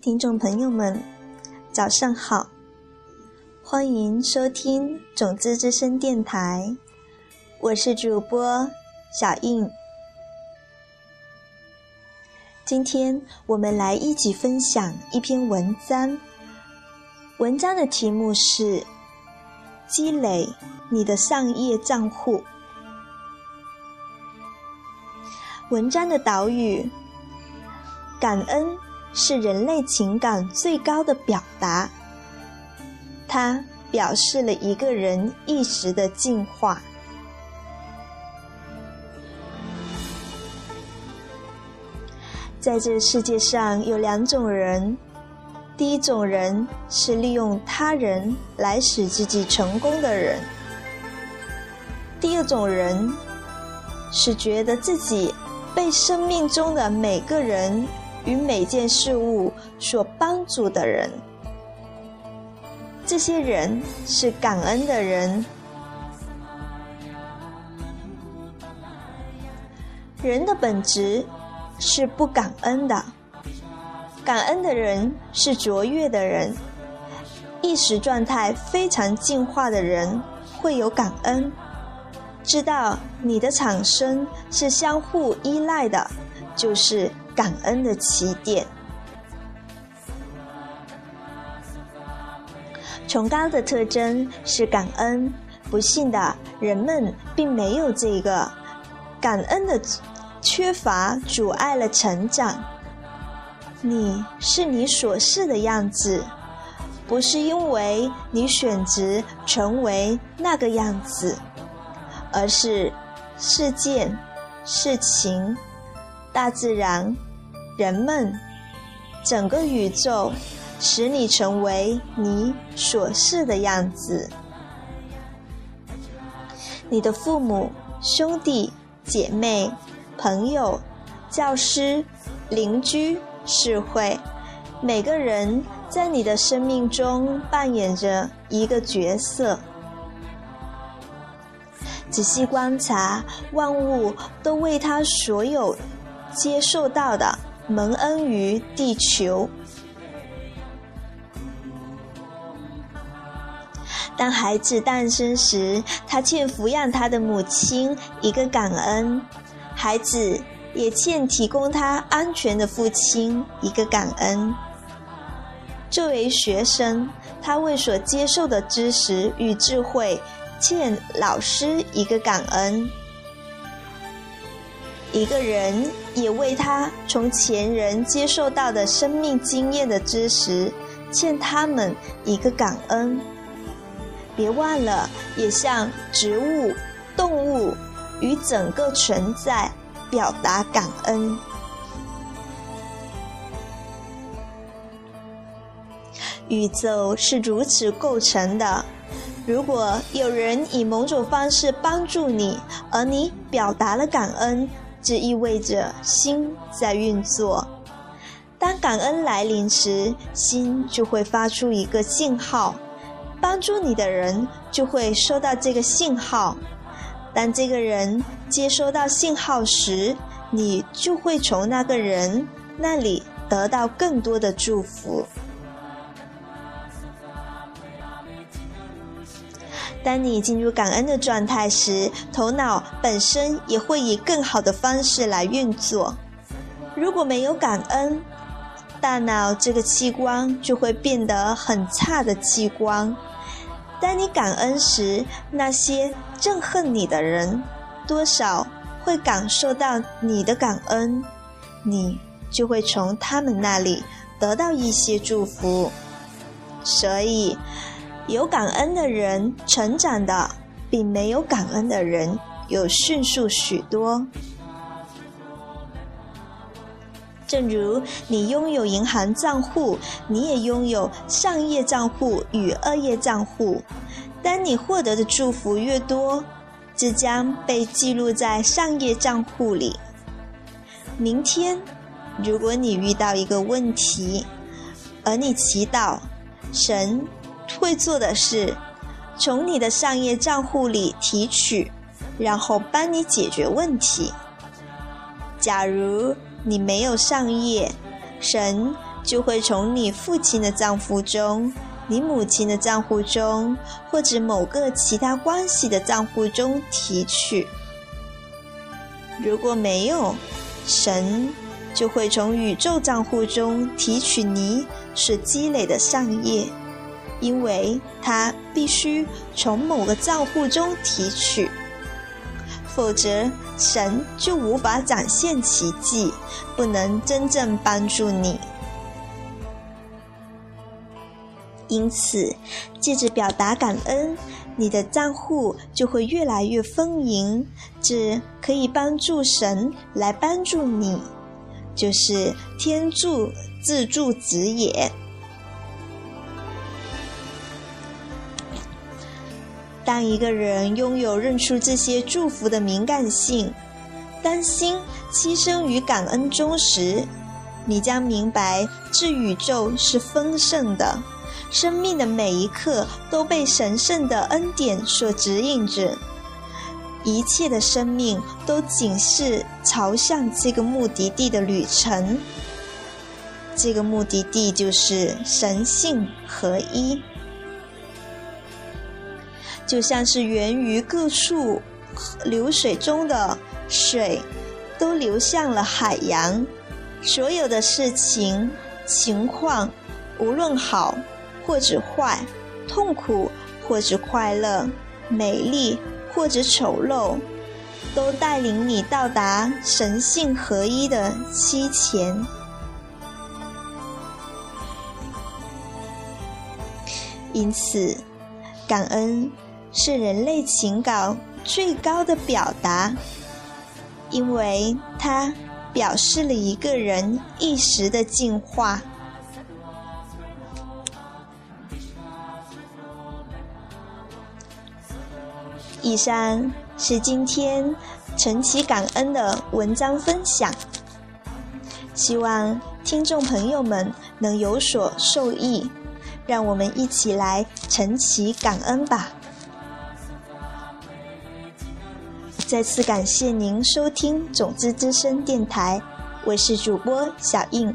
听众朋友们，早上好，欢迎收听种子之声电台，我是主播小印。今天我们来一起分享一篇文章，文章的题目是“积累你的上页账户”。文章的导语：感恩。是人类情感最高的表达，它表示了一个人意识的进化。在这世界上有两种人，第一种人是利用他人来使自己成功的人，第二种人是觉得自己被生命中的每个人。与每件事物所帮助的人，这些人是感恩的人。人的本质是不感恩的，感恩的人是卓越的人，意识状态非常进化的人会有感恩，知道你的产生是相互依赖的，就是。感恩的起点。崇高的特征是感恩，不幸的人们并没有这个感恩的缺乏，阻碍了成长。你是你所是的样子，不是因为你选择成为那个样子，而是事件、事情、大自然。人们，整个宇宙，使你成为你所是的样子。你的父母、兄弟姐妹、朋友、教师、邻居、社会，每个人在你的生命中扮演着一个角色。仔细观察，万物都为他所有接受到的。蒙恩于地球。当孩子诞生时，他欠抚养他的母亲一个感恩；孩子也欠提供他安全的父亲一个感恩。作为学生，他为所接受的知识与智慧欠老师一个感恩。一个人也为他从前人接受到的生命经验的知识，欠他们一个感恩。别忘了，也向植物、动物与整个存在表达感恩。宇宙是如此构成的。如果有人以某种方式帮助你，而你表达了感恩。这意味着心在运作。当感恩来临时，心就会发出一个信号，帮助你的人就会收到这个信号。当这个人接收到信号时，你就会从那个人那里得到更多的祝福。当你进入感恩的状态时，头脑本身也会以更好的方式来运作。如果没有感恩，大脑这个器官就会变得很差的器官。当你感恩时，那些憎恨你的人多少会感受到你的感恩，你就会从他们那里得到一些祝福。所以。有感恩的人成长的，比没有感恩的人有迅速许多。正如你拥有银行账户，你也拥有上业账户与二业账户。当你获得的祝福越多，这将被记录在上业账户里。明天，如果你遇到一个问题，而你祈祷神。会做的是，从你的上业账户里提取，然后帮你解决问题。假如你没有上业，神就会从你父亲的账户中、你母亲的账户中，或者某个其他关系的账户中提取。如果没有，神就会从宇宙账户中提取你所积累的上业，因为他必须从某个账户中提取。否则，神就无法展现奇迹，不能真正帮助你。因此，借着表达感恩，你的账户就会越来越丰盈，这可以帮助神来帮助你，就是天助自助子也。当一个人拥有认出这些祝福的敏感性，担心栖身于感恩中时，你将明白，这宇宙是丰盛的，生命的每一刻都被神圣的恩典所指引着，一切的生命都仅是朝向这个目的地的旅程。这个目的地就是神性合一。就像是源于各处流水中的水，都流向了海洋。所有的事情、情况，无论好或者坏，痛苦或者快乐，美丽或者丑陋，都带领你到达神性合一的期前。因此，感恩。是人类情感最高的表达，因为它表示了一个人一时的进化。以上是今天晨起感恩的文章分享，希望听众朋友们能有所受益。让我们一起来晨起感恩吧。再次感谢您收听种子之声电台，我是主播小应。